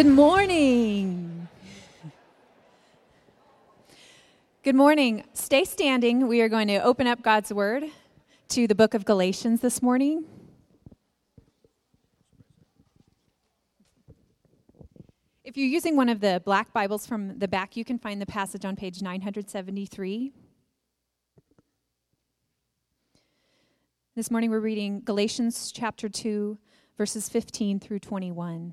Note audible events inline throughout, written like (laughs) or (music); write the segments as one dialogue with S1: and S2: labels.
S1: Good morning. Good morning. Stay standing. We are going to open up God's Word to the book of Galatians this morning. If you're using one of the black Bibles from the back, you can find the passage on page 973. This morning we're reading Galatians chapter 2, verses 15 through 21.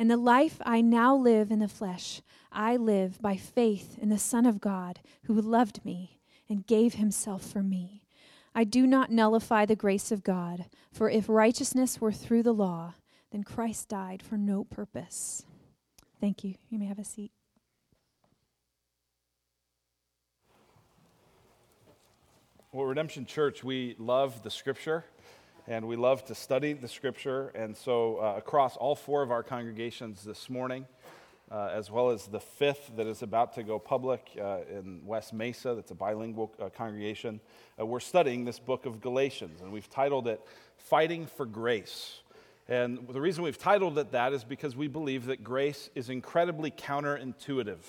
S1: And the life I now live in the flesh, I live by faith in the Son of God who loved me and gave himself for me. I do not nullify the grace of God, for if righteousness were through the law, then Christ died for no purpose. Thank you. You may have a seat.
S2: Well, Redemption Church, we love the scripture and we love to study the scripture. And so, uh, across all four of our congregations this morning, uh, as well as the fifth that is about to go public uh, in West Mesa, that's a bilingual uh, congregation. Uh, we're studying this book of Galatians, and we've titled it Fighting for Grace. And the reason we've titled it that is because we believe that grace is incredibly counterintuitive.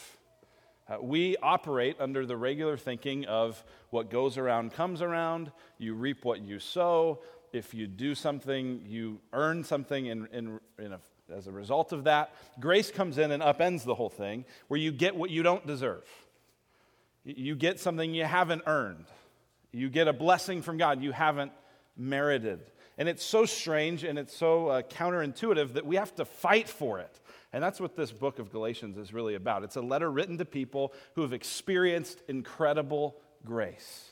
S2: Uh, we operate under the regular thinking of what goes around comes around, you reap what you sow. If you do something, you earn something in, in, in a as a result of that, grace comes in and upends the whole thing, where you get what you don't deserve. You get something you haven't earned. You get a blessing from God you haven't merited. And it's so strange and it's so uh, counterintuitive that we have to fight for it. And that's what this book of Galatians is really about. It's a letter written to people who have experienced incredible grace.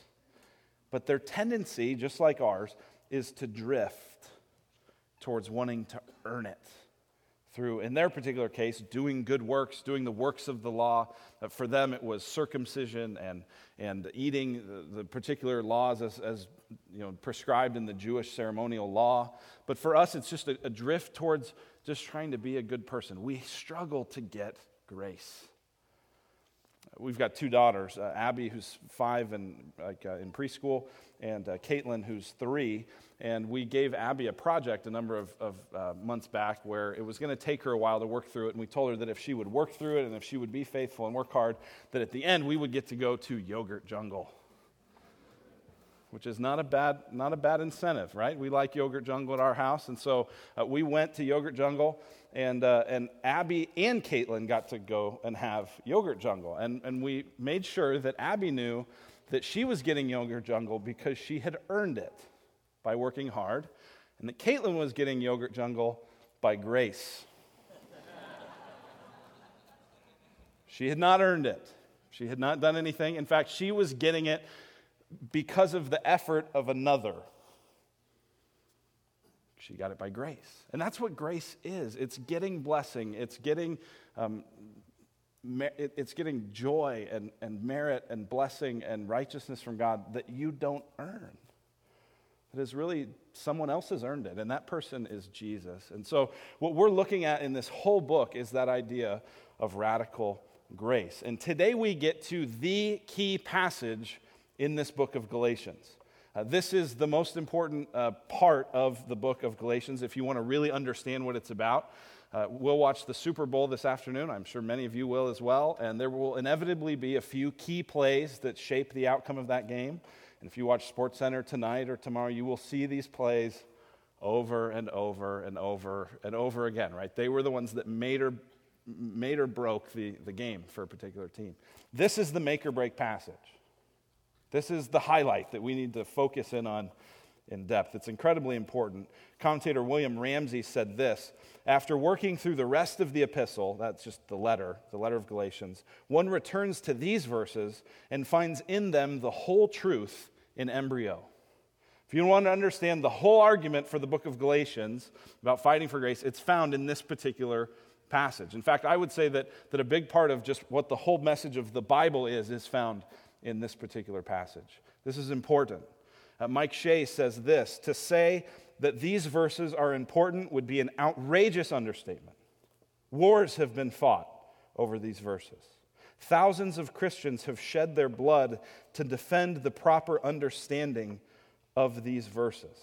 S2: But their tendency, just like ours, is to drift towards wanting to earn it through, in their particular case, doing good works, doing the works of the law. Uh, for them, it was circumcision and, and eating the, the particular laws as, as you know, prescribed in the Jewish ceremonial law. But for us, it's just a, a drift towards just trying to be a good person. We struggle to get grace. We've got two daughters, uh, Abby, who's five and like uh, in preschool, and uh, Caitlin, who's three. And we gave Abby a project a number of, of uh, months back where it was going to take her a while to work through it. And we told her that if she would work through it and if she would be faithful and work hard, that at the end we would get to go to Yogurt Jungle which is not a bad, not a bad incentive, right? We like Yogurt Jungle at our house. And so uh, we went to Yogurt Jungle, and, uh, and Abby and Caitlin got to go and have Yogurt Jungle. And, and we made sure that Abby knew that she was getting Yogurt Jungle because she had earned it by working hard, and that Caitlin was getting Yogurt Jungle by grace. she had not earned it. She had not done anything. In fact, she was getting it because of the effort of another. She got it by grace. And that's what grace is it's getting blessing, it's getting, um, it's getting joy and, and merit and blessing and righteousness from God that you don't earn. It is really someone else has earned it, and that person is Jesus. And so, what we're looking at in this whole book is that idea of radical grace. And today we get to the key passage in this book of Galatians. Uh, this is the most important uh, part of the book of Galatians if you want to really understand what it's about. Uh, we'll watch the Super Bowl this afternoon. I'm sure many of you will as well. And there will inevitably be a few key plays that shape the outcome of that game. And if you watch Sports Center tonight or tomorrow, you will see these plays over and over and over and over again, right? They were the ones that made or made or broke the, the game for a particular team. This is the make or break passage. This is the highlight that we need to focus in on in depth. It's incredibly important. Commentator William Ramsay said this After working through the rest of the epistle, that's just the letter, the letter of Galatians, one returns to these verses and finds in them the whole truth in embryo. If you want to understand the whole argument for the book of Galatians about fighting for grace, it's found in this particular passage. In fact, I would say that, that a big part of just what the whole message of the Bible is, is found in this particular passage. This is important. Uh, Mike Shea says this To say that these verses are important would be an outrageous understatement. Wars have been fought over these verses. Thousands of Christians have shed their blood to defend the proper understanding of these verses.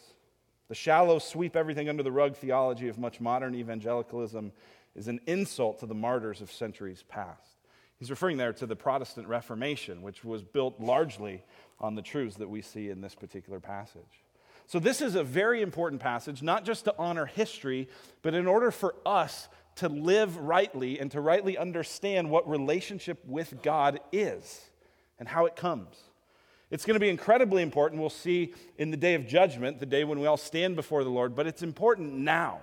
S2: The shallow, sweep everything under the rug theology of much modern evangelicalism is an insult to the martyrs of centuries past. He's referring there to the Protestant Reformation, which was built largely on the truths that we see in this particular passage. So, this is a very important passage, not just to honor history, but in order for us to live rightly and to rightly understand what relationship with God is and how it comes. It's going to be incredibly important. We'll see in the day of judgment, the day when we all stand before the Lord, but it's important now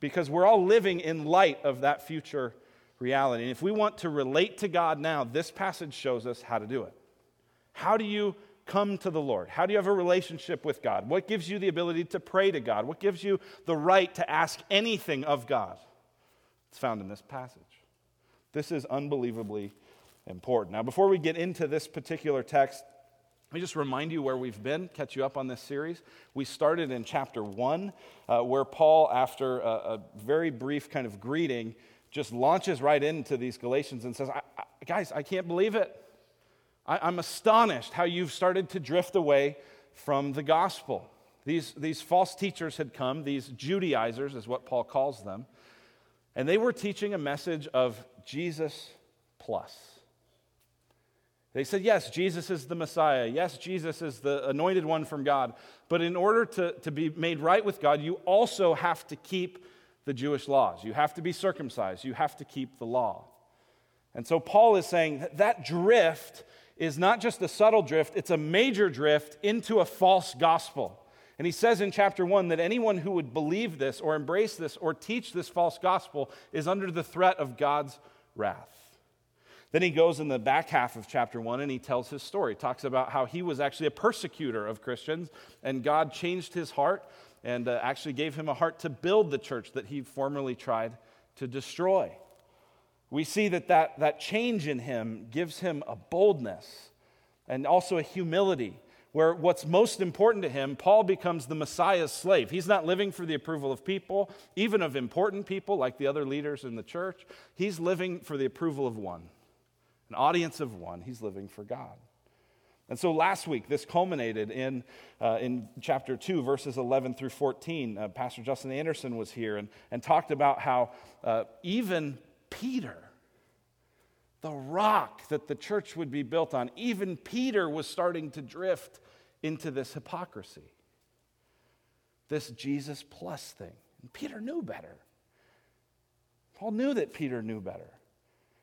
S2: because we're all living in light of that future reality. And if we want to relate to God now, this passage shows us how to do it. How do you come to the Lord? How do you have a relationship with God? What gives you the ability to pray to God? What gives you the right to ask anything of God? It's found in this passage. This is unbelievably important. Now, before we get into this particular text, let me just remind you where we've been, catch you up on this series. We started in chapter 1, uh, where Paul, after a, a, very brief kind of greeting, just launches right into these Galatians and says, I, I, Guys, I can't believe it. I, I'm astonished how you've started to drift away from the gospel. These, these false teachers had come, these Judaizers is what Paul calls them, and they were teaching a message of Jesus plus. They said, yes, Jesus is the Messiah. Yes, Jesus is the anointed one from God. But in order to, to be made right with God, you also have to keep the Jewish laws. You have to be circumcised. You have to keep the law. And so Paul is saying that, that drift is not just a subtle drift, it's a major drift into a false gospel. And he says in chapter 1 that anyone who would believe this or embrace this or teach this false gospel is under the threat of God's wrath. Then he goes in the back half of chapter one and he tells his story. He talks about how he was actually a persecutor of Christians and God changed his heart and uh, actually gave him a heart to build the church that he formerly tried to destroy. We see that, that that change in him gives him a boldness and also a humility where what's most important to him, Paul becomes the Messiah's slave. He's not living for the approval of people, even of important people like the other leaders in the church. He's living for the approval of one an audience of one. He's living for God. And so last week, this culminated in, uh, in chapter 2, verses 11 through 14. Uh, Pastor Justin Anderson was here and, and talked about how uh, even Peter, the rock that the church would be built on, even Peter was starting to drift into this hypocrisy, this Jesus plus thing. And Peter knew better. Paul knew that Peter knew better.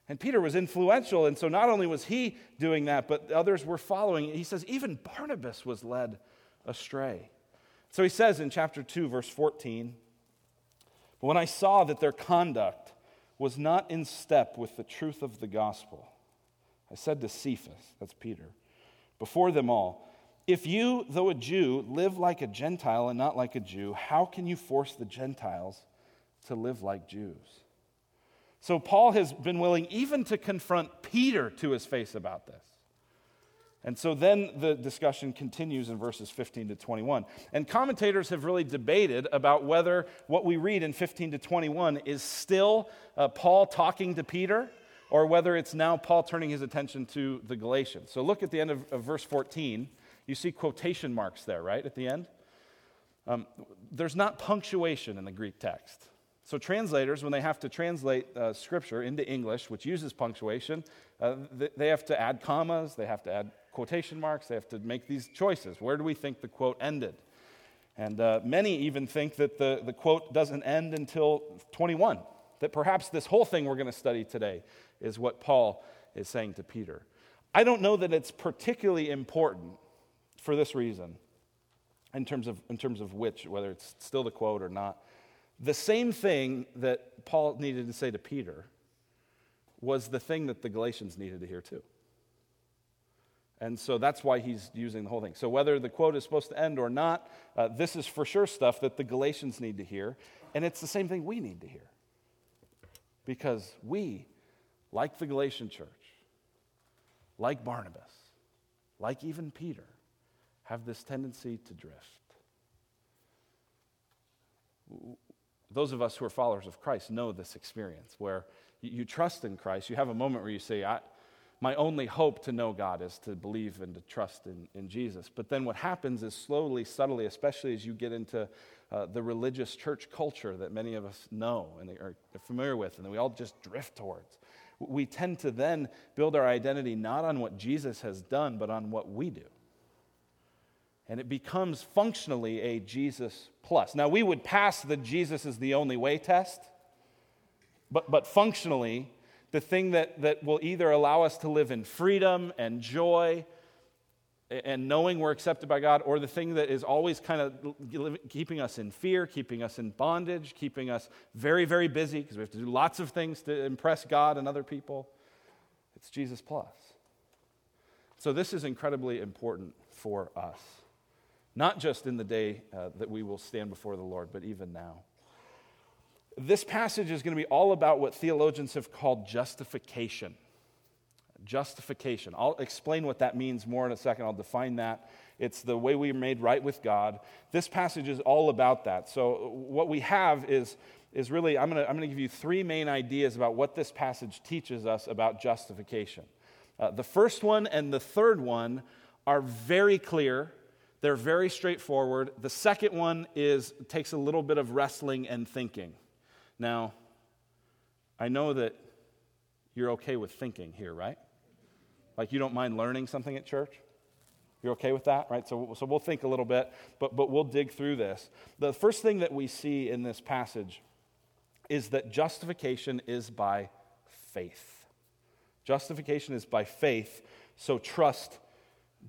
S2: And Peter was influential, and so not only was he doing that, but others were following. He says, even Barnabas was led astray. So he says in chapter 2, verse 14, But when I saw that their conduct was not in step with the truth of the gospel, I said to Cephas, that's Peter, before them all, If you, though a Jew, live like a Gentile and not like a Jew, how can you force the Gentiles to live like Jews? So Paul has been willing even to confront Peter to his face about this. And so then the discussion continues in verses 15 to 21. And commentators have really debated about whether what we read in 15 to 21 is still uh, Paul talking to Peter or whether it's now Paul turning his attention to the Galatians. So look at the end of, of verse 14. You see quotation marks there, right, at the end? Um, there's not punctuation in the Greek text. So, translators, when they have to translate uh, scripture into English, which uses punctuation, uh, they have to add commas, they have to add quotation marks, they have to make these choices. Where do we think the quote ended? And uh, many even think that the, the quote doesn't end until 21, that perhaps this whole thing we're going to study today is what Paul is saying to Peter. I don't know that it's particularly important for this reason, in terms of, in terms of which, whether it's still the quote or not. The same thing that Paul needed to say to Peter was the thing that the Galatians needed to hear too. And so that's why he's using the whole thing. So, whether the quote is supposed to end or not, uh, this is for sure stuff that the Galatians need to hear. And it's the same thing we need to hear. Because we, like the Galatian church, like Barnabas, like even Peter, have this tendency to drift. Those of us who are followers of Christ know this experience where you trust in Christ. You have a moment where you say, My only hope to know God is to believe and to trust in, in Jesus. But then what happens is slowly, subtly, especially as you get into uh, the religious church culture that many of us know and are familiar with, and that we all just drift towards. We tend to then build our identity not on what Jesus has done, but on what we do and it becomes functionally a Jesus plus. Now, we would pass the Jesus is the only way test, but, but functionally, the thing that, that will either allow us to live in freedom and joy and knowing we're accepted by God, or the thing that is always kind of keeping us in fear, keeping us in bondage, keeping us very, very busy because we have to do lots of things to impress God and other people. It's Jesus plus. So, this is incredibly important for us not just in the day uh, that we will stand before the Lord, but even now. This passage is going to be all about what theologians have called justification. Justification. I'll explain what that means more in a second. I'll define that. It's the way we are made right with God. This passage is all about that. So, what we have is, is really, I'm going to I'm going to give you three main ideas about what this passage teaches us about justification. Uh, the first one and the third one are very clear they're very straightforward. The second one is takes a little bit of wrestling and thinking. Now, I know that you're okay with thinking here, right? Like you don't mind learning something at church? You're okay with that, right? So, so we'll think a little bit, but, but we'll dig through this. The first thing that we see in this passage is that justification is by faith. Justification is by faith, so trust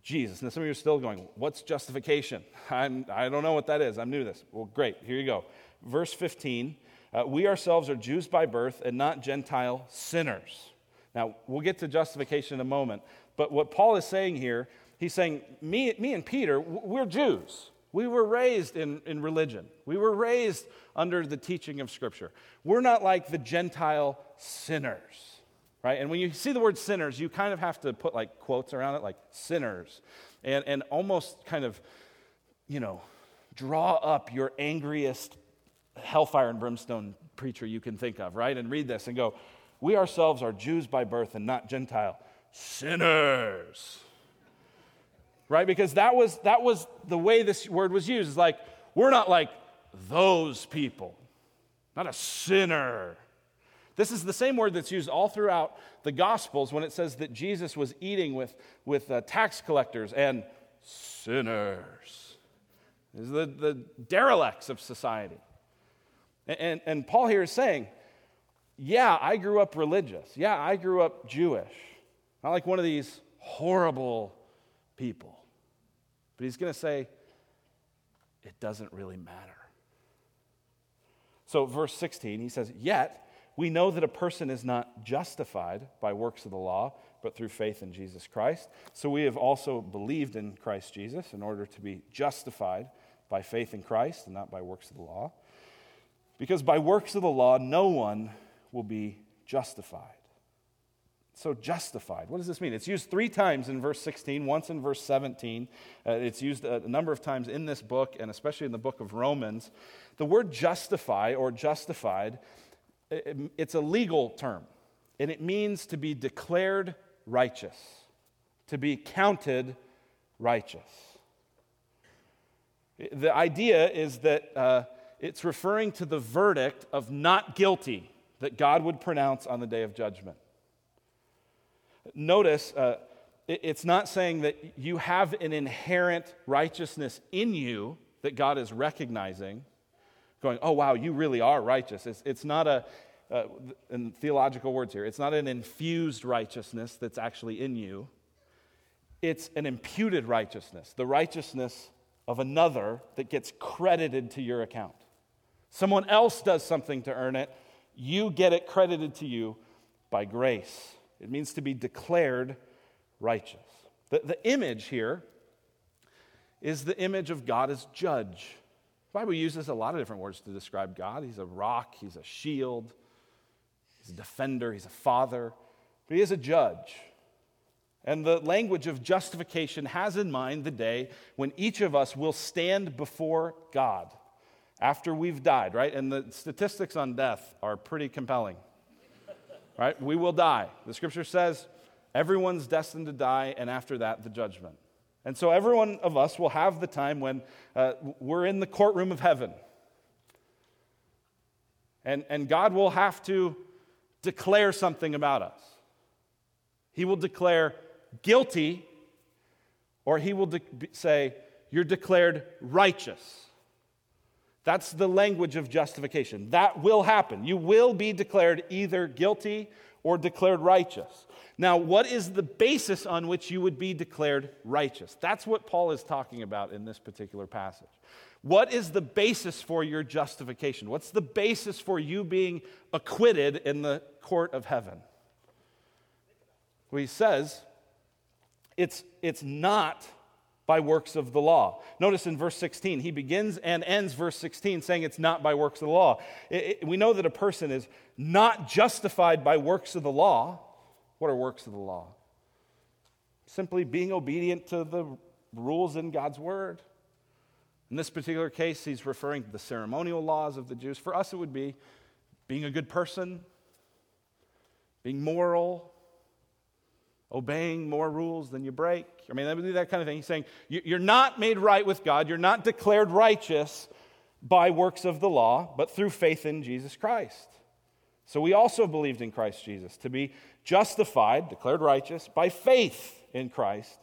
S2: Jesus. Now, some of you are still going, What's justification? (laughs) I'm, I don't know what that is. I'm new to this. Well, great. Here you go. Verse 15 uh, We ourselves are Jews by birth and not Gentile sinners. Now, we'll get to justification in a moment. But what Paul is saying here, he's saying, Me, me and Peter, we're Jews. We were raised in, in religion. We were raised under the teaching of Scripture. We're not like the Gentile sinners right? And when you see the word sinners, you kind of have to put like quotes around it, like sinners, and, and almost kind of, you know, draw up your angriest hellfire and brimstone preacher you can think of, right? And read this and go, We ourselves are Jews by birth and not Gentile, sinners. Right? Because that was, that was the way this word was used. It's like, we're not like those people, not a sinner. This is the same word that's used all throughout the Gospels when it says that Jesus was eating with, with uh, tax collectors and sinners. The, the derelicts of society. And, and, Paul here is saying, yeah, I grew up religious. Yeah, I grew up Jewish. Not like one of these horrible people. But he's going to say, it doesn't really matter. So, verse 16, he says, Yet we know that a person is not justified by works of the law, but through faith in Jesus Christ. So we have also believed in Christ Jesus in order to be justified by faith in Christ and not by works of the law. Because by works of the law, no one will be justified. So, justified. What does this mean? It's used three times in verse 16, once in verse 17. Uh, it's used a number of times in this book, and especially in the book of Romans. The word justify or justified it's a legal term, and it means to be declared righteous, to be counted righteous. The idea is that uh, it's referring to the verdict of not guilty that God would pronounce on the day of judgment. Notice, uh, it's not saying that you have an inherent righteousness in you that God is recognizing going, oh, wow, you really are righteous. It's, it's not a, uh, in theological words here, it's not an infused righteousness that's actually in you, it's an imputed righteousness, the righteousness of another that gets credited to your account. Someone else does something to earn it, you get it credited to you by grace. It means to be declared righteous. The, the image here is the image of God as judge. The Bible uses a lot of different words to describe God. He's a rock, he's a shield, he's a defender, he's a father, but he is a judge. And the language of justification has in mind the day when each of us will stand before God after we've died, right? And the statistics on death are pretty compelling, right? We will die. The scripture says everyone's destined to die, and after that, the judgment. And so every one of us will have the time when uh, we're in the courtroom of heaven. And, and God will have to declare something about us. He will declare guilty, or he will de- say, You're declared righteous. That's the language of justification. That will happen. You will be declared either guilty or declared righteous. Now, what is the basis on which you would be declared righteous? That's what Paul is talking about in this particular passage. What is the basis for your justification? What's the basis for you being acquitted in the court of heaven? Well, he says it's, it's not by works of the law. Notice in verse 16, he begins and ends verse 16 saying it's not by works of the law. It, it, we know that a person is not justified by works of the law. What are works of the law? Simply being obedient to the rules in God's word. In this particular case, he's referring to the ceremonial laws of the Jews. For us, it would be being a good person, being moral, obeying more rules than you break. I mean, that kind of thing. He's saying, You're not made right with God, you're not declared righteous by works of the law, but through faith in Jesus Christ. So we also believed in Christ Jesus to be justified, declared righteous, by faith in Christ,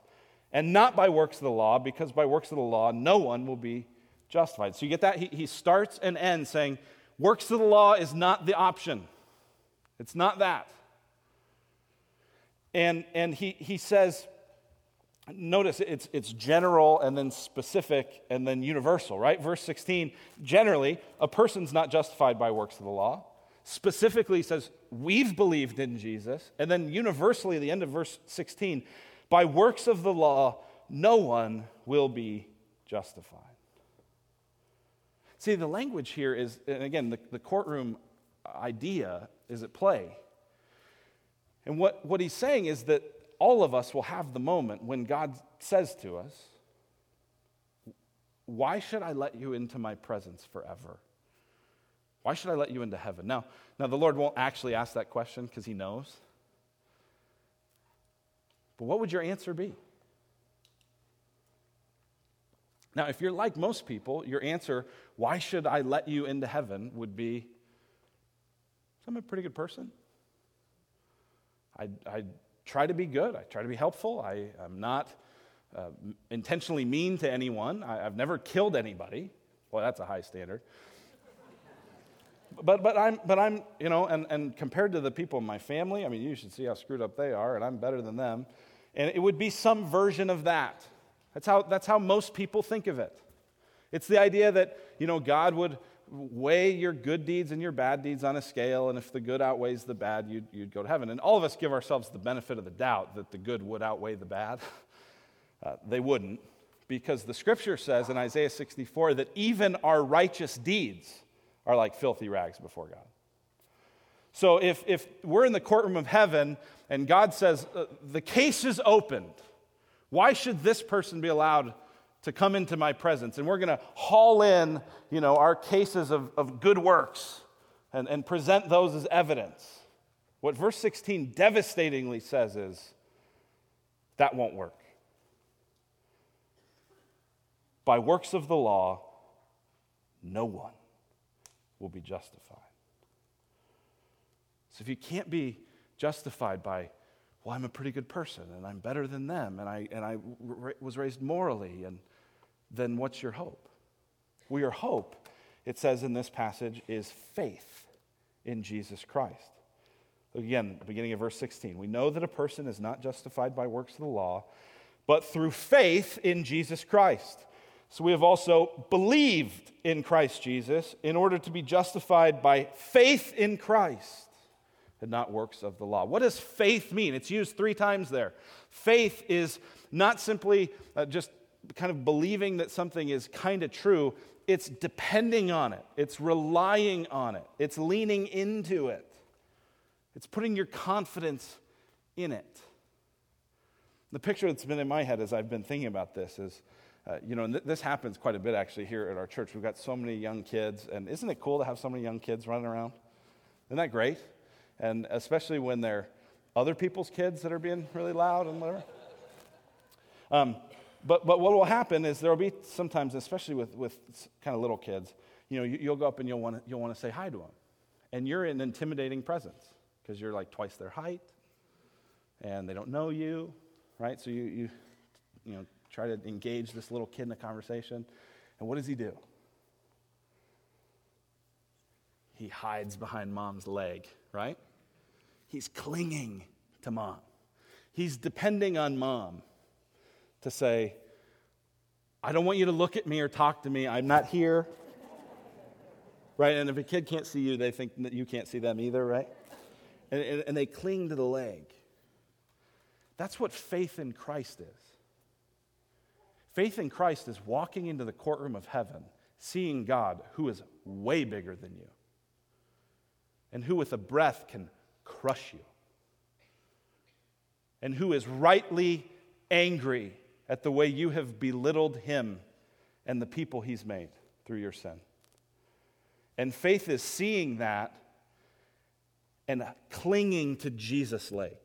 S2: and not by works of the law, because by works of the law, no one will be justified. So you get that? He, he starts and ends saying, Works of the law is not the option. It's not that. And, and he, he says, notice it's, it's general and then specific and then universal, right? Verse 16, generally, a person's not justified by works of the law. Specifically says, we've believed in Jesus. And then universally, the end of verse 16, by works of the law, no one will be justified. See, the language here is, and again, the, the courtroom idea is at play. And what, what he's saying is that all of us will have the moment when God says to us, Why should I let you into my presence forever? Why should I let you into heaven? Now, now the Lord won't actually ask that question because he knows. But what would your answer be? Now, if you're like most people, your answer, why should I let you into heaven, would be, I'm a pretty good person. I, I try to be good. I try to be helpful. I, am not uh, intentionally mean to anyone. I, have never killed anybody. Well, that's a high standard. but, but, I'm, but I'm, you know, and, and compared to the people in my family, I mean, you should see how screwed up they are, and I'm better than them. And it would be some version of that. That's how, that's how most people think of it. It's the idea that, you know, God would weigh your good deeds and your bad deeds on a scale, and if the good outweighs the bad, you'd, you'd go to heaven. And all of us give ourselves the benefit of the doubt that the good would outweigh the bad. (laughs) Uh, they wouldn't, because the scripture says in Isaiah 64 that even our righteous deeds are like filthy rags before God. So if, if we're in the courtroom of heaven and God says, uh, the case is opened, why should this person be allowed to come into my presence. And we're going to haul in, you know, our cases of, of good works and, and present those as evidence. What verse 16 devastatingly says is that won't work. By works of the law, no one will be justified. So if you can't be justified by well, I'm a pretty good person and I'm better than them and I, and I was raised morally and then what's your hope? Well, your hope, it says in this passage, is faith in Jesus Christ. Again, beginning of verse 16. We know that a person is not justified by works of the law, but through faith in Jesus Christ. So we have also believed in Christ Jesus in order to be justified by faith in Christ and not works of the law. What does faith mean? It's used three times there. Faith is not simply uh, just kind of believing that something is kind of true, it's depending on it, it's relying on it, it's leaning into it. It's putting your confidence in it. The picture that's been in my head as I've been thinking about this is, uh, you know, th- this happens quite a bit actually here at our church. We've got so many young kids, and isn't it cool to have so many young kids running around? Isn't that great? And especially when they're other people's kids that are being really loud and whatever. Um, but, but what will happen is there will be sometimes, especially with, with kind of little kids, you know, you, will go up and you'll want to you'll want to say hi to them. And you're an intimidating presence because you're like twice their height and they don't know you, right? So you, you, you know, try to engage this little kid in a conversation. And what does he do? He hides behind mom's leg, right? He's clinging to mom. He's depending on mom to say, I don't want you to look at me or talk to me. I'm not here. Right? And if a kid can't see you, they think that you can't see them either, right? and, and, and they cling to the leg. That's what faith in Christ is. Faith in Christ is walking into the courtroom of heaven, seeing God who is way bigger than you, and who with a breath can crush you, and who is rightly angry at the way you have belittled him and the people he's made through your sin. And faith is seeing that and clinging to Jesus' leg.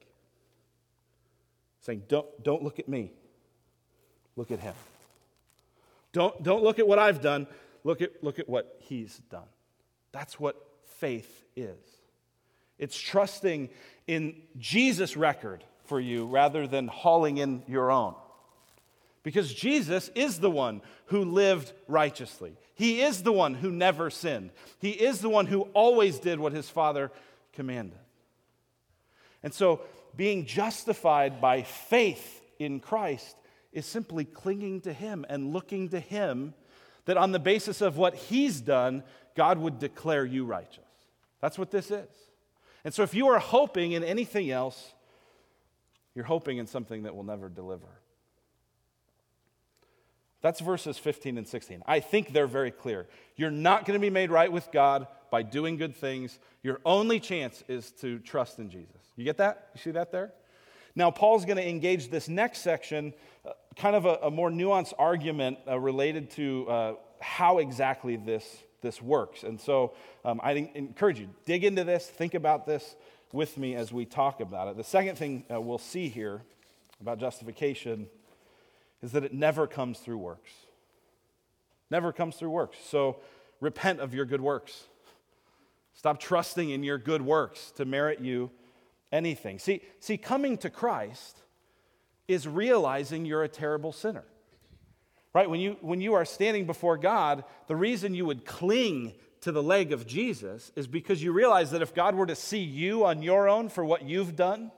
S2: Saying, don't, don't look at me, look at him. Don't, don't look at what I've done, look at, look at what he's done. That's what faith is. It's trusting in Jesus' record for you rather than hauling in your own. Because Jesus is the one who lived righteously. He is the one who never sinned. He is the one who always did what his Father commanded. And so, being justified by faith in Christ is simply clinging to Him and looking to Him that on the basis of what He's done, God would declare you righteous. That's what this is. And so, if you are hoping in anything else, you're hoping in something that will never deliver. That's verses 15 and 16. I think they're very clear. You're not going to be made right with God by doing good things. Your only chance is to trust in Jesus. You get that? You see that there? Now, Paul's going to engage this next section, uh, kind of a, a, more nuanced argument uh, related to uh, how exactly this, this works. And so um, I encourage you, dig into this, think about this with me as we talk about it. The second thing uh, we'll see here about justification is that it never comes through works. Never comes through works. So repent of your good works. Stop trusting in your good works to merit you anything. See, see, coming to Christ is realizing you're a terrible sinner. Right? When you, when you are standing before God, the reason you would cling to the leg of Jesus is because you realize that if God were to see you on your own for what you've done,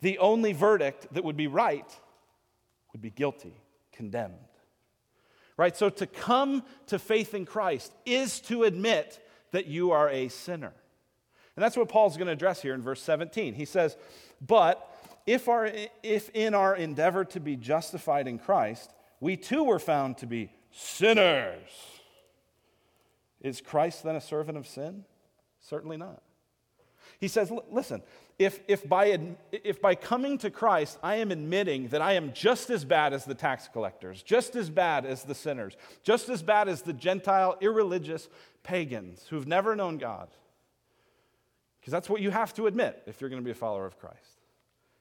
S2: the only verdict that would be right would be guilty, condemned. Right? So to come to faith in Christ is to admit that you are a sinner. And that's what Paul's going to address here in verse 17. He says, But if, our, if in our endeavor to be justified in Christ, we too were found to be sinners, is Christ then a servant of sin? Certainly not. He says, Listen, if, if, by, if by coming to Christ, I am admitting that I am just as bad as the tax collectors, just as bad as the sinners, just as bad as the Gentile, irreligious pagans who've never known God, because that's what you have to admit if you're going to be a follower of Christ.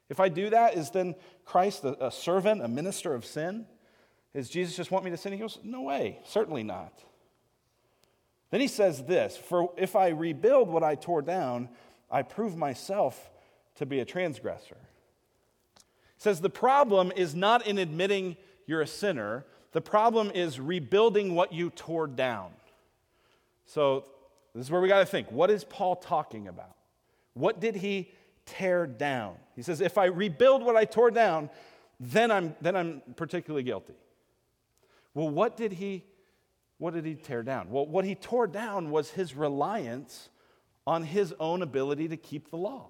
S2: If I do that, is then Christ a, a servant, a minister of sin? Is Jesus just want me to sin? He goes, No way, certainly not. Then he says this For if I rebuild what I tore down, I prove myself to be a transgressor. He says the problem is not in admitting you're a sinner, the problem is rebuilding what you tore down. So this is where we got to think. What is Paul talking about? What did he tear down? He says, if I rebuild what I tore down, then I'm, then I'm particularly guilty. Well, what did he what did he tear down? Well, what he tore down was his reliance on his own ability to keep the law.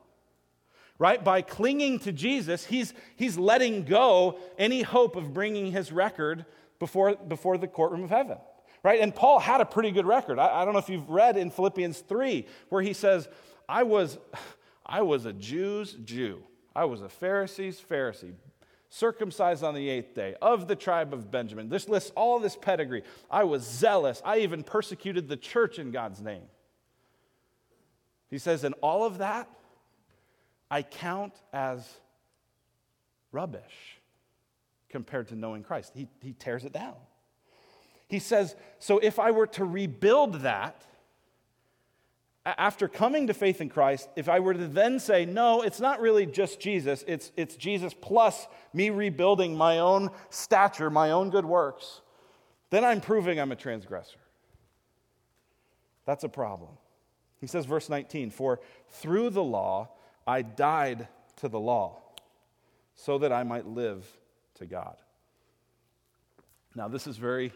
S2: Right? By clinging to Jesus, he's, he's letting go any hope of bringing his record before, before the courtroom of heaven. Right? And Paul had a pretty good record. I, I don't know if you've read in Philippians 3, where he says, I was, (laughs) I was a Jew's Jew. I was a Pharisee's Pharisee, circumcised on the eighth day, of the tribe of Benjamin. This lists all this pedigree. I was zealous. I even persecuted the church in God's name. He says, and all of that I count as rubbish compared to knowing Christ. He, he tears it down. He says, so if I were to rebuild that, after coming to faith in Christ, if I were to then say, no, it's not really just Jesus, it's, it's Jesus plus me rebuilding my own stature, my own good works, then I'm proving I'm a transgressor. That's a problem. He says, verse 19, for through the law I died to the law, so that I might live to God. Now, this is very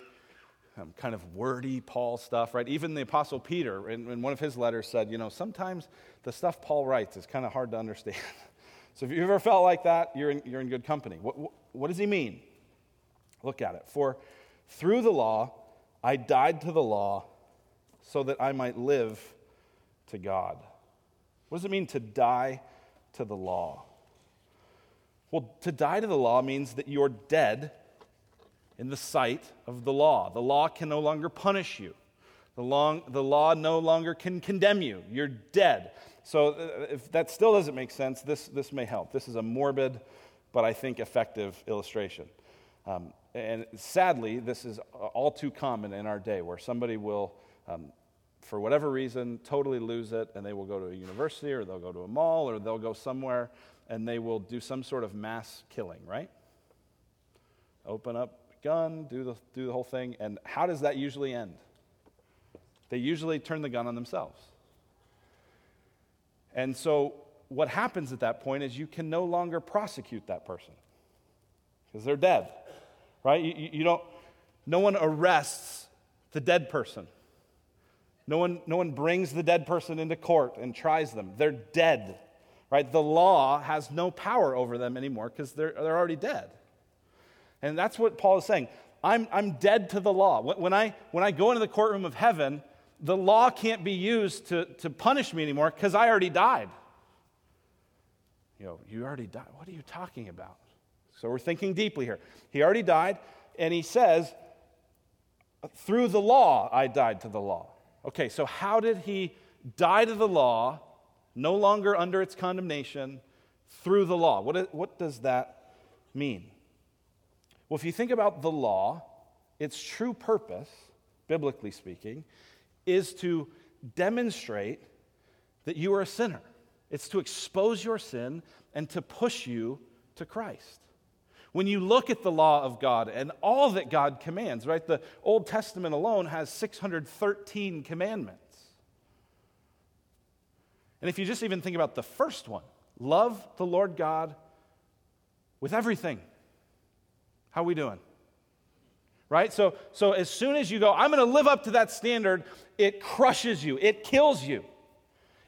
S2: um, kind of wordy Paul stuff, right? Even the Apostle Peter, in, in, one of his letters, said, you know, sometimes the stuff Paul writes is kind of hard to understand. (laughs) so if you ever felt like that, you're in, you're in good company. What, what, what does he mean? Look at it. For through the law, I died to the law so that I might live to God. What does it mean to die to the law? Well, to die to the law means that you're dead in the sight of the law. The law can no longer punish you, the, long, the law no longer can condemn you. You're dead. So, uh, if that still doesn't make sense, this, this may help. This is a morbid, but I think effective illustration. Um, and sadly, this is all too common in our day where somebody will, um, for whatever reason, totally lose it and they will go to a university or they'll go to a mall or they'll go somewhere and they will do some sort of mass killing, right? Open up gun, do the, do the whole thing. And how does that usually end? They usually turn the gun on themselves. And so, what happens at that point is you can no longer prosecute that person because they're dead, right? You, you, don't, no one arrests the dead person. No one, no one brings the dead person into court and tries them. They're dead, right? The law has no power over them anymore because they're, they're already dead. And that's what Paul is saying. I'm, I'm dead to the law. When I, when I go into the courtroom of heaven, the law can't be used to, to punish me anymore because I already died. You know, you already died. What are you talking about? So we're thinking deeply here. He already died, and he says, through the law, I died to the law. Okay, so how did he die to the law, no longer under its condemnation, through the law? What, what does that mean? Well, if you think about the law, its true purpose, biblically speaking, is to demonstrate that you are a sinner. It's to expose your sin and to push you to Christ. When you look at the law of God and all that God commands, right? The Old Testament alone has 613 commandments. And if you just even think about the first one, love the Lord God with everything how we doing? Right? So, so as soon as you go, I'm going to live up to that standard, it crushes you, it kills you.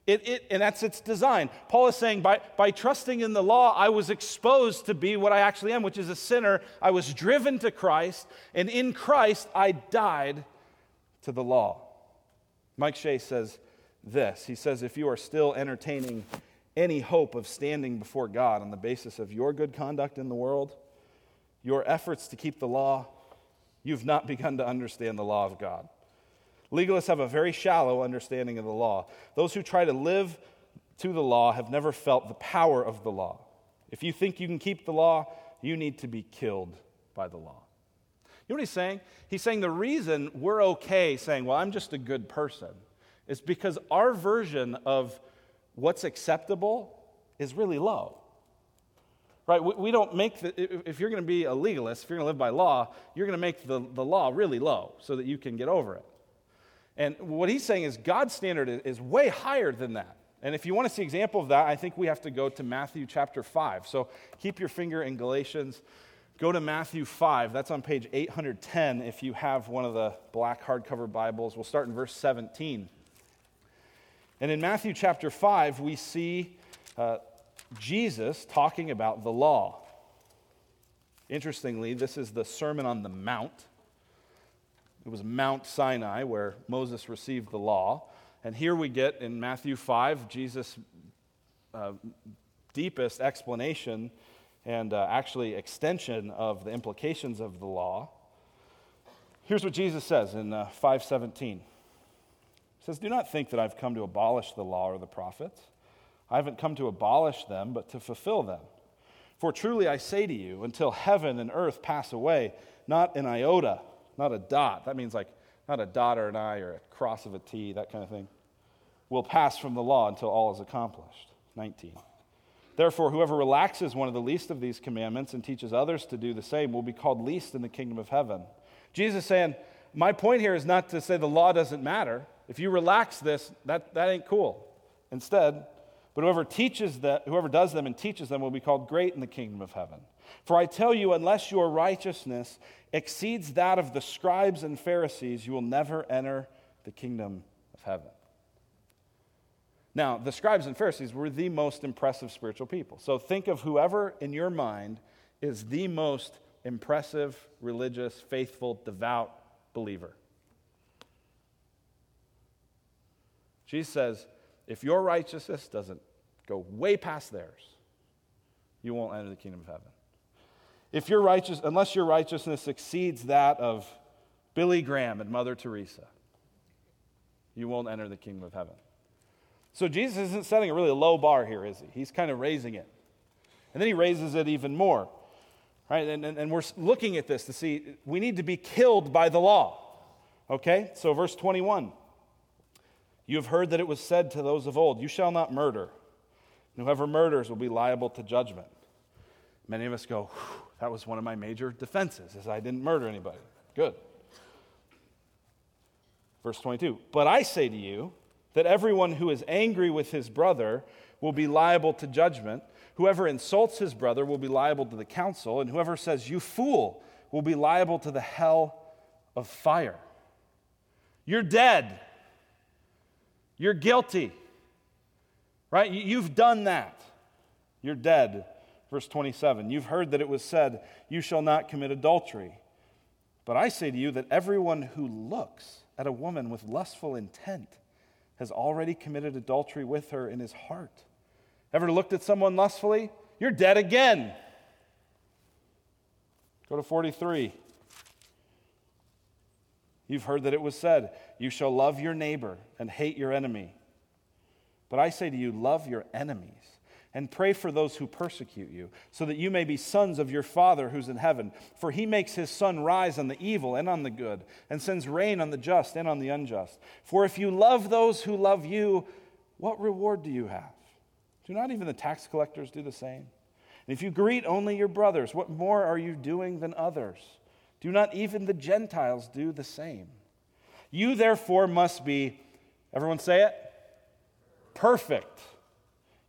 S2: It, it, and that's its design. Paul is saying, by, by trusting in the law, I was exposed to be what I actually am, which is a sinner. I was driven to Christ, and in Christ, I died to the law. Mike Shea says this He says, If you are still entertaining any hope of standing before God on the basis of your good conduct in the world, your efforts to keep the law, you've not begun to understand the law of God. Legalists have a very shallow understanding of the law. Those who try to live to the law have never felt the power of the law. If you think you can keep the law, you need to be killed by the law. You know what he's saying? He's saying the reason we're okay saying, well, I'm just a good person, is because our version of what's acceptable is really low right? We, we don't make the, if you're going to be a legalist, if you're going to live by law, you're going to make the, the law really low so that you can get over it. And what he's saying is God's standard is way higher than that. And if you want to see example of that, I think we have to go to Matthew chapter 5. So keep your finger in Galatians. Go to Matthew 5. That's on page 810 if you have one of the black hardcover Bibles. We'll start in verse 17. And in Matthew chapter 5, we see uh, Jesus talking about the law. Interestingly, this is the Sermon on the Mount. It was Mount Sinai where Moses received the law. And here we get in Matthew 5, Jesus' uh, deepest explanation and uh, actually extension of the implications of the law. Here's what Jesus says in uh, 517. He says, Do not think that I've come to abolish the law or the prophets. I haven't come to abolish them, but to fulfill them. For truly I say to you, until heaven and earth pass away, not an iota, not a dot, that means like not a dot or an I or a cross of a T, that kind of thing, will pass from the law until all is accomplished. 19. Therefore, whoever relaxes one of the least of these commandments and teaches others to do the same will be called least in the kingdom of heaven. Jesus saying, My point here is not to say the law doesn't matter. If you relax this, that, that ain't cool. Instead, but whoever teaches that, whoever does them and teaches them will be called great in the kingdom of heaven. For I tell you, unless your righteousness exceeds that of the scribes and Pharisees, you will never enter the kingdom of heaven. Now, the scribes and Pharisees were the most impressive spiritual people. So think of whoever in your mind is the most impressive, religious, faithful, devout believer. Jesus says, if your righteousness doesn't go way past theirs, you won't enter the kingdom of heaven. If your righteous, unless your righteousness exceeds that of Billy Graham and Mother Teresa, you won't enter the kingdom of heaven. So Jesus isn't setting a really low bar here, is he? He's kind of raising it. And then he raises it even more. Right? And, and, and we're looking at this to see we need to be killed by the law. Okay? So, verse 21 You have heard that it was said to those of old, You shall not murder. And whoever murders will be liable to judgment. Many of us go, That was one of my major defenses, is I didn't murder anybody. Good. Verse 22 But I say to you, that everyone who is angry with his brother will be liable to judgment. Whoever insults his brother will be liable to the council, and whoever says, You fool, will be liable to the hell of fire. You're dead. You're guilty. Right? You've done that. You're dead. Verse 27 You've heard that it was said, You shall not commit adultery. But I say to you that everyone who looks at a woman with lustful intent has already committed adultery with her in his heart. Ever looked at someone lustfully? You're dead again. Go to 43. You've heard that it was said, You shall love your neighbor and hate your enemy. But I say to you, love your enemies and pray for those who persecute you, so that you may be sons of your Father who's in heaven. For he makes his sun rise on the evil and on the good, and sends rain on the just and on the unjust. For if you love those who love you, what reward do you have? Do not even the tax collectors do the same? And if you greet only your brothers, what more are you doing than others? Do not even the Gentiles do the same? You therefore must be, everyone say it, perfect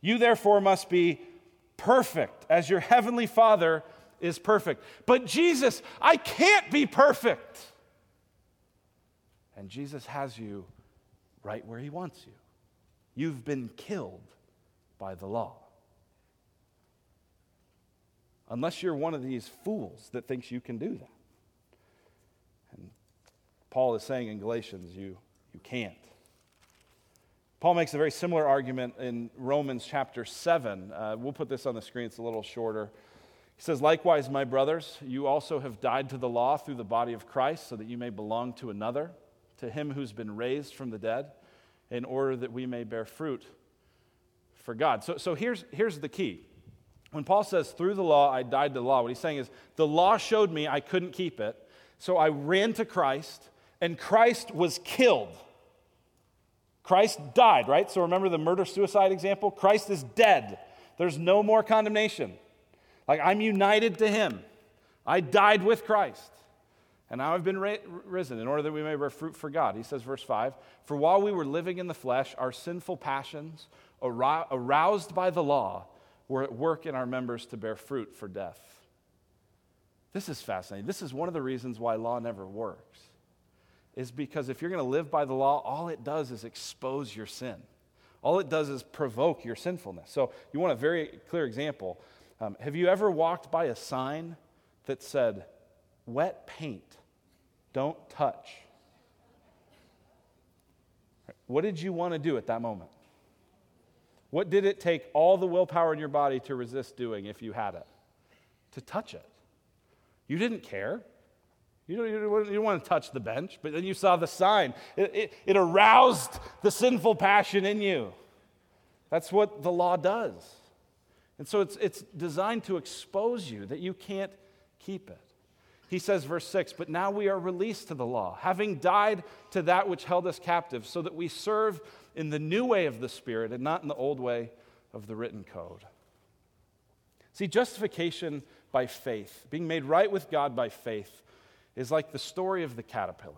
S2: you therefore must be perfect as your heavenly Father is perfect. But Jesus, I can't be perfect. And Jesus has you right where he wants you. You've been killed by the law. Unless you're one of these fools that thinks you can do that. Paul is saying in Galatians, you, you can't. Paul makes a very similar argument in Romans chapter 7. Uh, we'll put this on the screen, it's a little shorter. He says, Likewise, my brothers, you also have died to the law through the body of Christ, so that you may belong to another, to him who's been raised from the dead, in order that we may bear fruit for God. So, so here's, here's the key. When Paul says, Through the law, I died to the law, what he's saying is, The law showed me I couldn't keep it, so I ran to Christ, and Christ was killed Christ died, right? So remember the murder suicide example? Christ is dead. There's no more condemnation. Like I'm united to him. I died with Christ. And now I've been ra- risen in order that we may bear fruit for God. He says, verse 5 For while we were living in the flesh, our sinful passions, aroused by the law, were at work in our members to bear fruit for death. This is fascinating. This is one of the reasons why law never works. Is because if you're going to live by the law, all it does is expose your sin. All it does is provoke your sinfulness. So, you want a very clear example. Um, have you ever walked by a sign that said, wet paint, don't touch? What did you want to do at that moment? What did it take all the willpower in your body to resist doing if you had it? To touch it. You didn't care. You don't, you don't, want to touch the bench, but then you saw the sign. It, it, it aroused the sinful passion in you. That's what the law does. And so it's, it's designed to expose you that you can't keep it. He says, verse 6, but now we are released to the law, having died to that which held us captive, so that we serve in the new way of the Spirit and not in the old way of the written code. See, justification by faith, being made right with God by faith, is like the story of the caterpillar.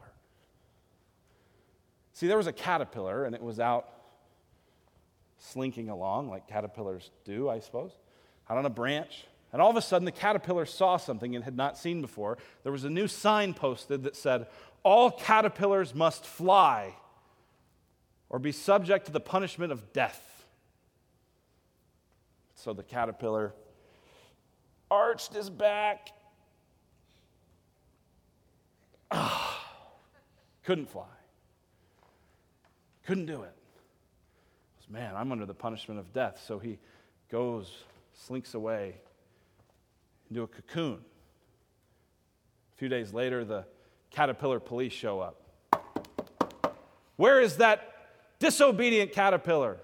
S2: See, there was a caterpillar, and it was out slinking along like caterpillars do, I suppose, out on a branch. And all of a sudden, the caterpillar saw something it had not seen before. There was a new sign posted that said, All caterpillars must fly or be subject to the punishment of death. So the caterpillar arched his back. Ah, (sighs) couldn't fly. Couldn't do it. Was, Man, I'm under the punishment of death. So he goes, slinks away into a cocoon. A few days later, the caterpillar police show up. Where is that disobedient caterpillar.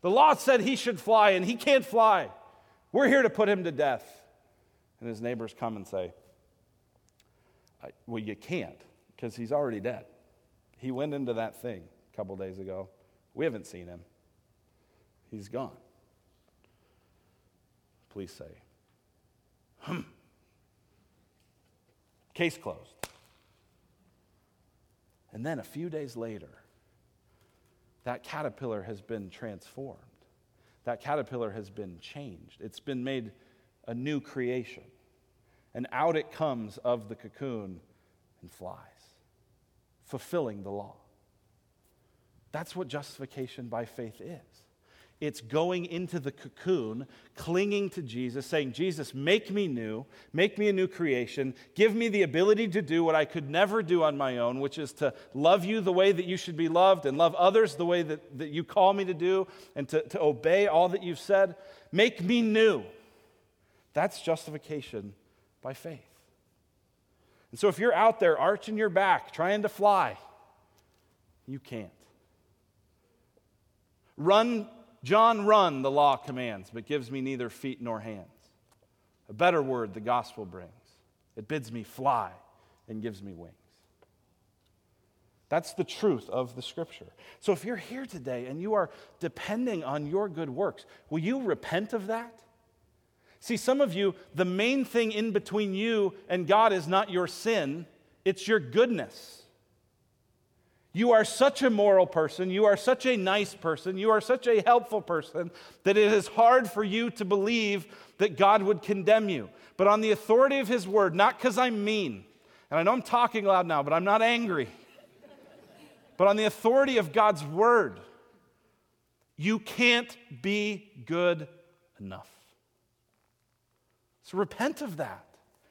S2: The law said he should fly, and he can't fly. We're here to put him to death. And his neighbors come and say, Well, you can't, because he's already dead. He went into that thing a couple days ago. We haven't seen him, he's gone. Please say, Hmm. Case closed. And then a few days later, that caterpillar has been transformed. That caterpillar has been changed. It's been made a new creation. And out it comes of the cocoon and flies, fulfilling the law. That's what justification by faith is. It's going into the cocoon, clinging to Jesus, saying, Jesus, make me new, make me a new creation, give me the ability to do what I could never do on my own, which is to love you the way that you should be loved and love others the way that, that you call me to do and to, to obey all that you've said. Make me new. That's justification by faith. And so if you're out there arching your back, trying to fly, you can't. Run John, run, the law commands, but gives me neither feet nor hands. A better word the gospel brings. It bids me fly and gives me wings. That's the truth of the scripture. So if you're here today and you are depending on your good works, will you repent of that? See, some of you, the main thing in between you and God is not your sin, it's your goodness. You are such a moral person, you are such a nice person, you are such a helpful person that it is hard for you to believe that God would condemn you. But on the authority of His word, not because I'm mean, and I know I'm talking loud now, but I'm not angry, but on the authority of God's word, you can't be good enough. So repent of that.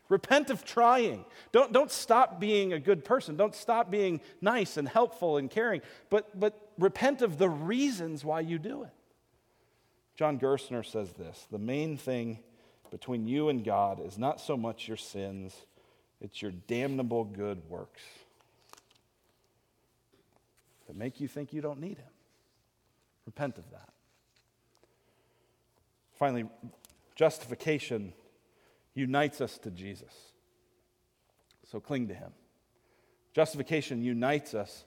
S2: Repent of trying. Don't, don't stop being a good person. Don't stop being nice and helpful and caring, but, but repent of the reasons why you do it. John Gerstner says this the main thing between you and God is not so much your sins, it's your damnable good works that make you think you don't need Him. Repent of that. Finally, justification unites us to Jesus. So cling to him. Justification unites us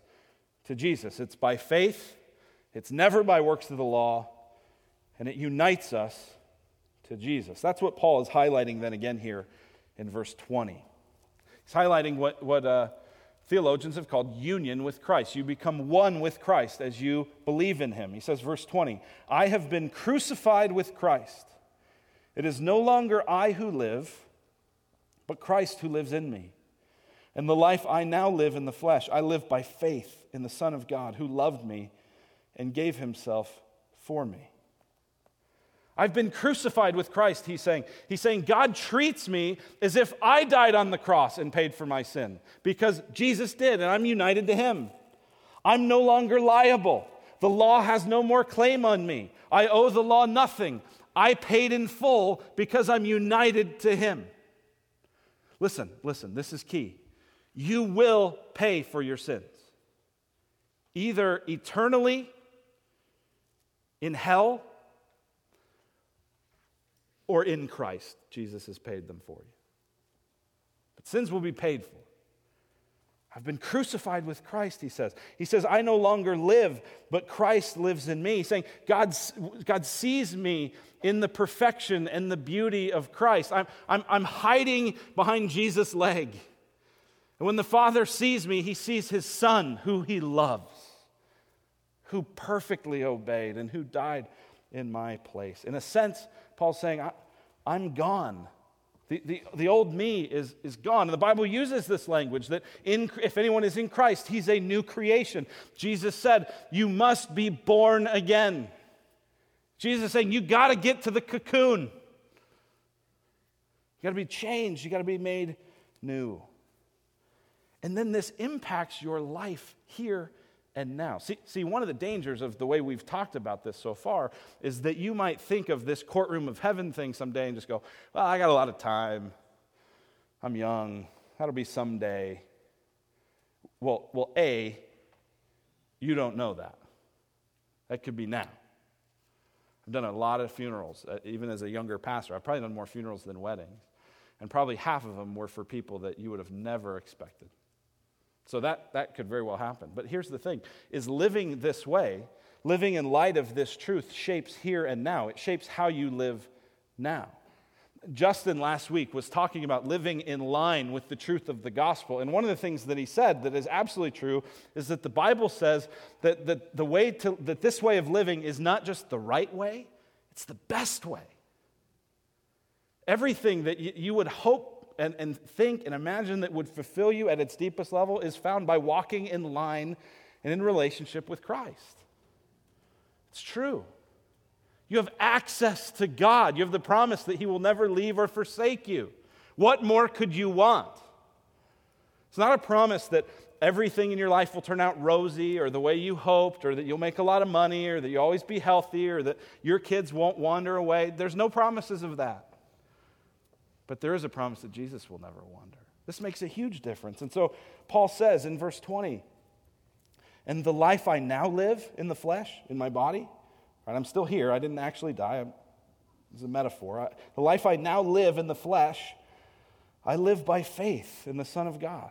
S2: to Jesus. It's by faith, it's never by works of the law, and it unites us to Jesus. That's what Paul is highlighting then again here in verse 20. He's highlighting what, what uh, theologians have called union with Christ. You become one with Christ as you believe in him. He says, verse 20, I have been crucified with Christ. It is no longer I who live, but Christ who lives in me. And the life I now live in the flesh, I live by faith in the Son of God who loved me and gave himself for me. I've been crucified with Christ, he's saying. He's saying, God treats me as if I died on the cross and paid for my sin because Jesus did, and I'm united to him. I'm no longer liable. The law has no more claim on me. I owe the law nothing. I paid in full because I'm united to him. Listen, listen, this is key. You will pay for your sins, either eternally in hell or in Christ. Jesus has paid them for you. But sins will be paid for. I've been crucified with Christ, he says. He says, I no longer live, but Christ lives in me. Saying, God, God sees me in the perfection and the beauty of Christ. I'm, I'm, I'm hiding behind Jesus' leg. And when the Father sees me, he sees his Son, who he loves, who perfectly obeyed and who died in my place. In a sense, Paul's saying, I, am gone. The, the, the old me is, is gone. And the Bible uses this language that in, if anyone is in Christ, he's a new creation. Jesus said, You must be born again. Jesus is saying, You got to get to the cocoon. You got to be changed. You got to be made new. And then this impacts your life here and now. See, see, one of the dangers of the way we've talked about this so far is that you might think of this courtroom of heaven thing someday and just go, well, I got a lot of time. I'm young. That'll be someday. Well, well, A, you don't know that. That could be now. I've done a lot of funerals, uh, even as a younger pastor. I've probably done more funerals than weddings. And probably half of them were for people that you would have never expected. So that, that could very well happen. But here's the thing is living this way, living in light of this truth shapes here and now. It shapes how you live now. Justin last week was talking about living in line with the truth of the gospel. And one of the things that he said that is absolutely true is that the Bible says that, that, the way to, that this way of living is not just the right way, it's the best way. Everything that you would hope and, and think and imagine that would fulfill you at its deepest level is found by walking in line and in relationship with Christ. It's true. You have access to God. You have the promise that He will never leave or forsake you. What more could you want? It's not a promise that everything in your life will turn out rosy or the way you hoped or that you'll make a lot of money or that you'll always be healthy or that your kids won't wander away. There's no promises of that. But there is a promise that Jesus will never wander. This makes a huge difference. And so Paul says in verse 20, and the life I now live in the flesh, in my body, right, I'm still here. I didn't actually die. It's a metaphor. I, the life I now live in the flesh, I live by faith in the Son of God.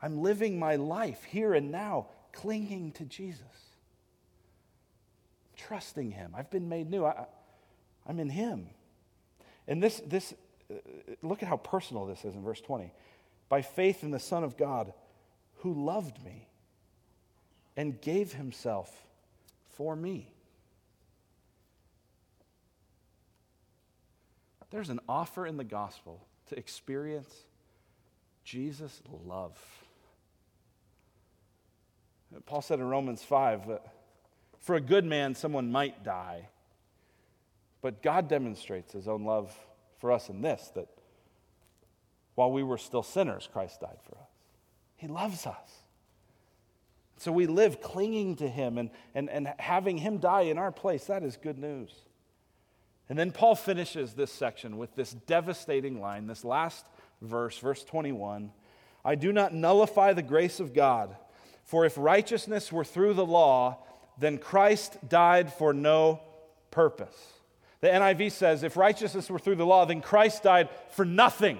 S2: I'm living my life here and now, clinging to Jesus, trusting Him. I've been made new. I, I'm in Him. And this, this uh, look at how personal this is in verse 20. By faith in the Son of God who loved me and gave himself for me. There's an offer in the gospel to experience Jesus' love. Paul said in Romans 5 that for a good man, someone might die. But God demonstrates his own love for us in this that while we were still sinners, Christ died for us. He loves us. So we live clinging to him and, and, and having him die in our place. That is good news. And then Paul finishes this section with this devastating line, this last verse, verse 21 I do not nullify the grace of God, for if righteousness were through the law, then Christ died for no purpose. The NIV says, if righteousness were through the law, then Christ died for nothing.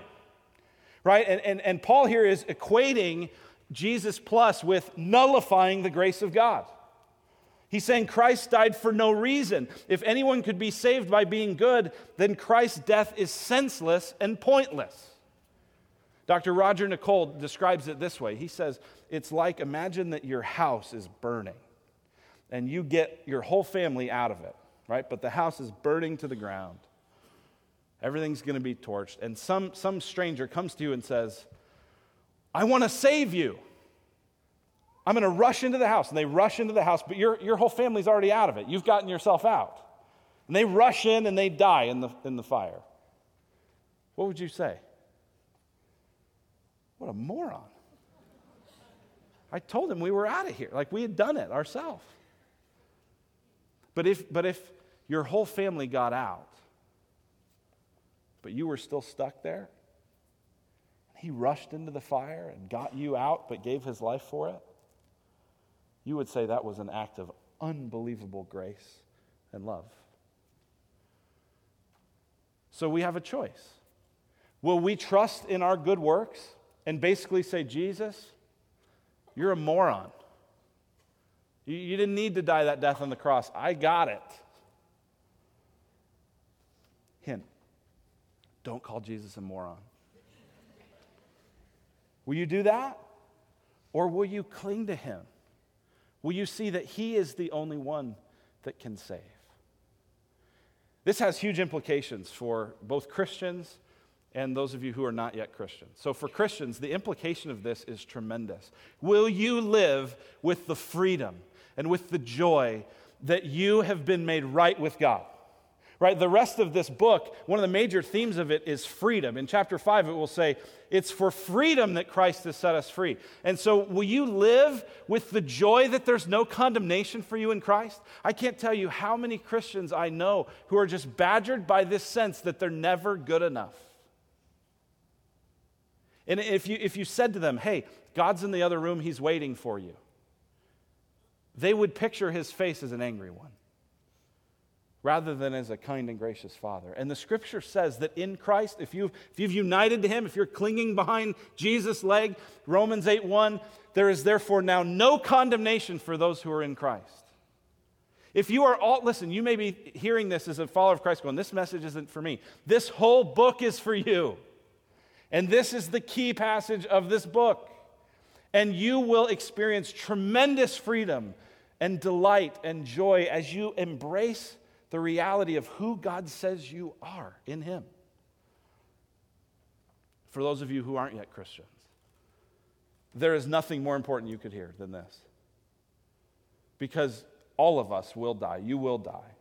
S2: Right? And, and, and Paul here is equating Jesus plus with nullifying the grace of God. He's saying Christ died for no reason. If anyone could be saved by being good, then Christ's death is senseless and pointless. Dr. Roger Nicole describes it this way. He says, It's like imagine that your house is burning and you get your whole family out of it, right? But the house is burning to the ground. Everything's going to be torched. And some, some stranger comes to you and says, I want to save you. I'm going to rush into the house. And they rush into the house, but your, your whole family's already out of it. You've gotten yourself out. And they rush in and they die in the, in the fire. What would you say? What a moron. I told him we were out of here, like we had done it ourselves. But if, but if your whole family got out, but you were still stuck there, he rushed into the fire and got you out, but gave his life for it, you would say that was an act of unbelievable grace and love. So we have a choice. Will we trust in our good works and basically say, Jesus, you're a moron. You, didn't need to die that death on the cross. I got it. Hint don't call Jesus a moron. Will you do that? Or will you cling to him? Will you see that he is the only one that can save? This has huge implications for both Christians and those of you who are not yet Christians. So, for Christians, the implication of this is tremendous. Will you live with the freedom and with the joy that you have been made right with God? Right? The rest of this book, one of the major themes of it is freedom. In chapter 5, it will say, It's for freedom that Christ has set us free. And so, will you live with the joy that there's no condemnation for you in Christ? I can't tell you how many Christians I know who are just badgered by this sense that they're never good enough. And if you, if you said to them, Hey, God's in the other room, He's waiting for you, they would picture His face as an angry one rather than as a kind and gracious father. And the scripture says that in Christ, if you've, if you've united to him, if you're clinging behind Jesus' leg, Romans 8 1, there is therefore now no condemnation for those who are in Christ. If you are all, listen, you may be hearing this as a follower of Christ going, this message isn't for me. This whole book is for you. And this is the key passage of this book. And you will experience tremendous freedom and delight and joy as you embrace the reality of who God says you are in Him. For those of you who aren't yet Christians, there is nothing more important you could hear than this. Because all of us will die. You will die.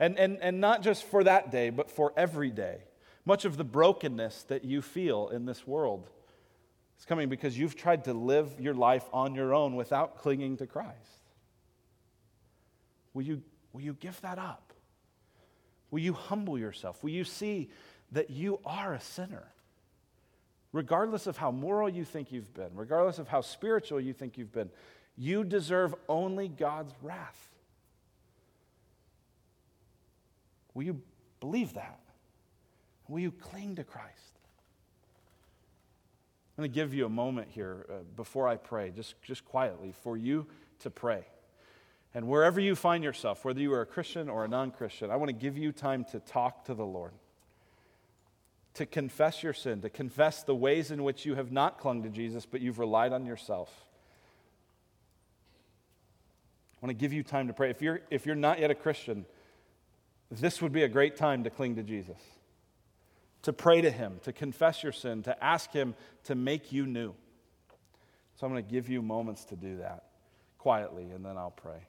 S2: And, and, and not just for that day, but for every day. Much of the brokenness that you feel in this world is coming because you've tried to live your life on your own without clinging to Christ. Will you Will you give that up? Will you humble yourself? Will you see that you are a sinner? Regardless of how moral you think you've been, regardless of how spiritual you think you've been, you deserve only God's wrath. Will you believe that? Will you cling to Christ? I'm going to give you a moment here uh, before I pray, just, just quietly, for you to pray. And wherever you find yourself, whether you are a Christian or a non Christian, I want to give you time to talk to the Lord, to confess your sin, to confess the ways in which you have not clung to Jesus, but you've relied on yourself. I want to give you time to pray. If you're, if you're not yet a Christian, this would be a great time to cling to Jesus, to pray to Him, to confess your sin, to ask Him to make you new. So I'm going to give you moments to do that quietly, and then I'll pray.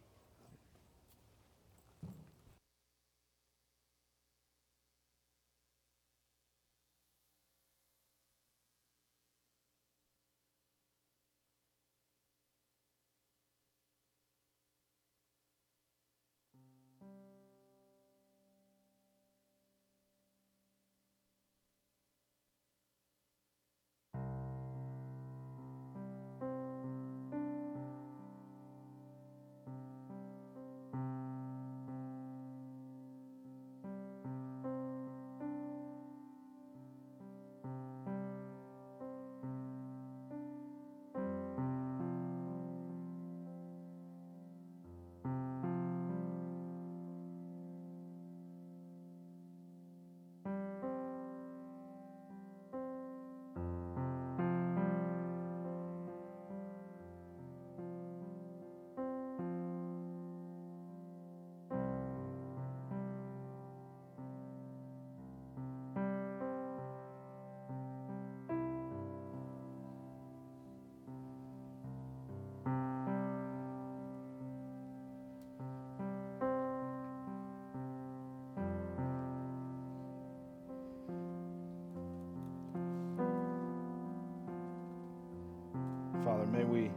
S2: May we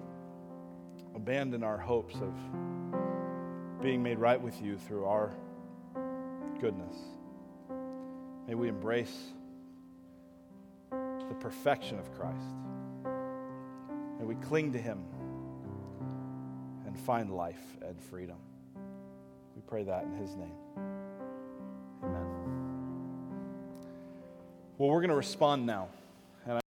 S2: abandon our hopes of being made right with you through our goodness. May we embrace the perfection of Christ. May we cling to him and find life and freedom. We pray that in his name. Amen. Well, we're going to respond now.